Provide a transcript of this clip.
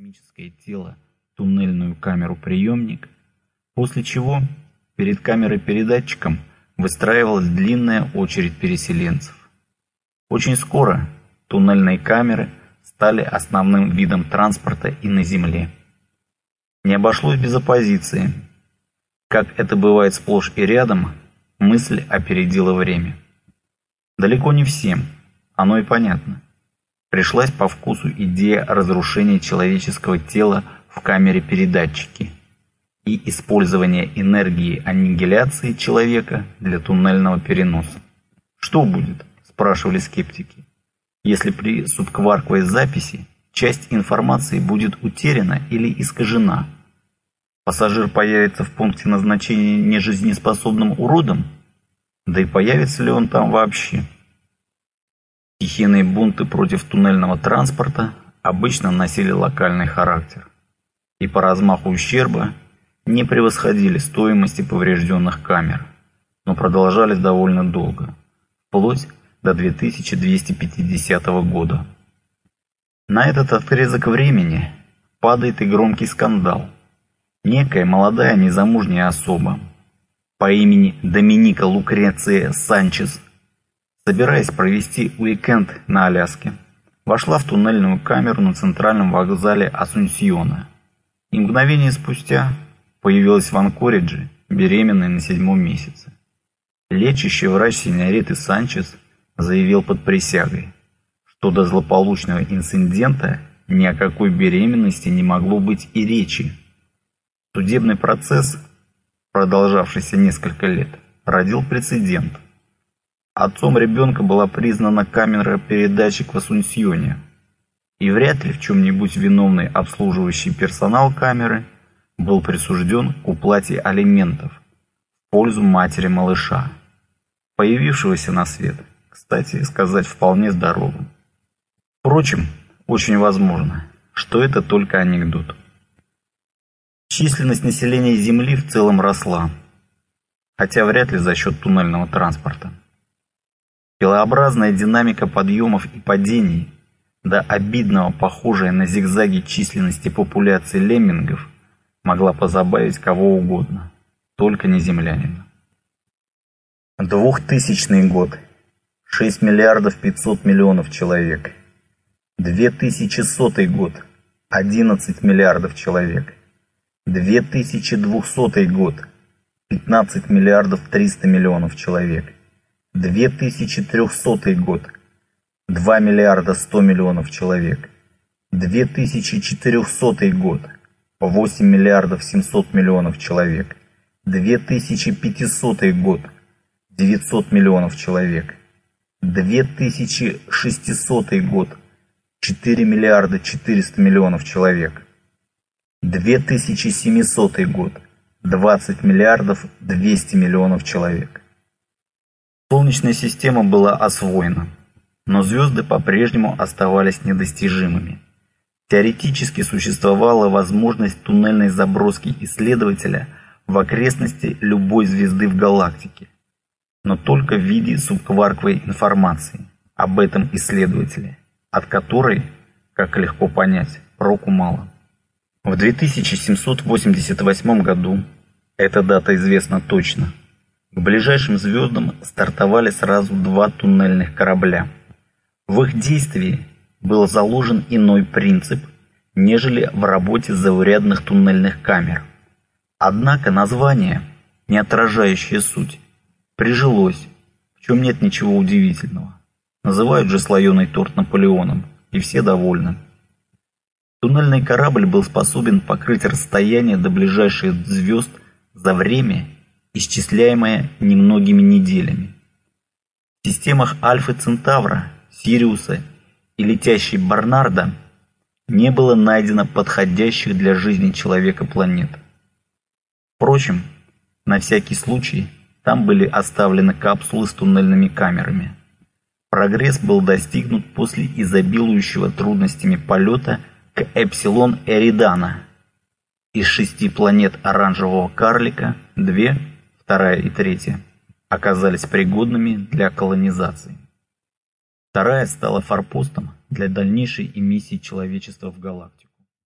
космическое тело туннельную камеру-приемник, после чего перед камерой-передатчиком выстраивалась длинная очередь переселенцев. Очень скоро туннельные камеры стали основным видом транспорта и на Земле. Не обошлось без оппозиции. Как это бывает сплошь и рядом, мысль опередила время. Далеко не всем, оно и понятно. Пришлась по вкусу идея разрушения человеческого тела в камере передатчики и использования энергии аннигиляции человека для туннельного переноса. Что будет, спрашивали скептики, если при субкварковой записи часть информации будет утеряна или искажена? Пассажир появится в пункте назначения нежизнеспособным уродом? Да и появится ли он там вообще? Стихийные бунты против туннельного транспорта обычно носили локальный характер и по размаху ущерба не превосходили стоимости поврежденных камер, но продолжались довольно долго, вплоть до 2250 года. На этот отрезок времени падает и громкий скандал. Некая молодая незамужняя особа по имени Доминика Лукреция Санчес собираясь провести уикенд на Аляске, вошла в туннельную камеру на центральном вокзале Асунсьона и мгновение спустя появилась в Анкоридже, беременной на седьмом месяце. Лечащий врач синьориты Санчес заявил под присягой, что до злополучного инцидента ни о какой беременности не могло быть и речи. Судебный процесс, продолжавшийся несколько лет, родил прецедент – Отцом ребенка была признана камера передатчик в Асунсьоне, и вряд ли в чем-нибудь виновный обслуживающий персонал камеры был присужден к уплате алиментов в пользу матери малыша, появившегося на свет, кстати сказать, вполне здоровым. Впрочем, очень возможно, что это только анекдот. Численность населения Земли в целом росла, хотя вряд ли за счет туннельного транспорта. Пилообразная динамика подъемов и падений, до обидного похожая на зигзаги численности популяции леммингов, могла позабавить кого угодно, только не землянина. Двухтысячный год. 6 миллиардов 500 миллионов человек. 2100 год. 11 миллиардов человек. 2200 год. 15 миллиардов 300 миллионов человек. 2300 год. 2 миллиарда 100 миллионов человек. 2400 год. 8 миллиардов 700 миллионов человек. 2500 год. 900 миллионов человек. 2600 год. 4 миллиарда 400 миллионов человек. 2700 год. 20 миллиардов 200 миллионов человек. Солнечная система была освоена, но звезды по-прежнему оставались недостижимыми. Теоретически существовала возможность туннельной заброски исследователя в окрестности любой звезды в галактике, но только в виде субкварковой информации об этом исследователе, от которой, как легко понять, проку мало. В 2788 году, эта дата известна точно, к ближайшим звездам стартовали сразу два туннельных корабля. В их действии был заложен иной принцип, нежели в работе заурядных туннельных камер. Однако название, не отражающее суть, прижилось, в чем нет ничего удивительного. Называют же слоеный торт Наполеоном, и все довольны. Туннельный корабль был способен покрыть расстояние до ближайших звезд за время исчисляемое немногими неделями. В системах Альфы Центавра, Сириуса и летящей Барнарда не было найдено подходящих для жизни человека планет. Впрочем, на всякий случай там были оставлены капсулы с туннельными камерами. Прогресс был достигнут после изобилующего трудностями полета к Эпсилон Эридана. Из шести планет оранжевого карлика две вторая и третья, оказались пригодными для колонизации. Вторая стала форпостом для дальнейшей эмиссии человечества в галактику.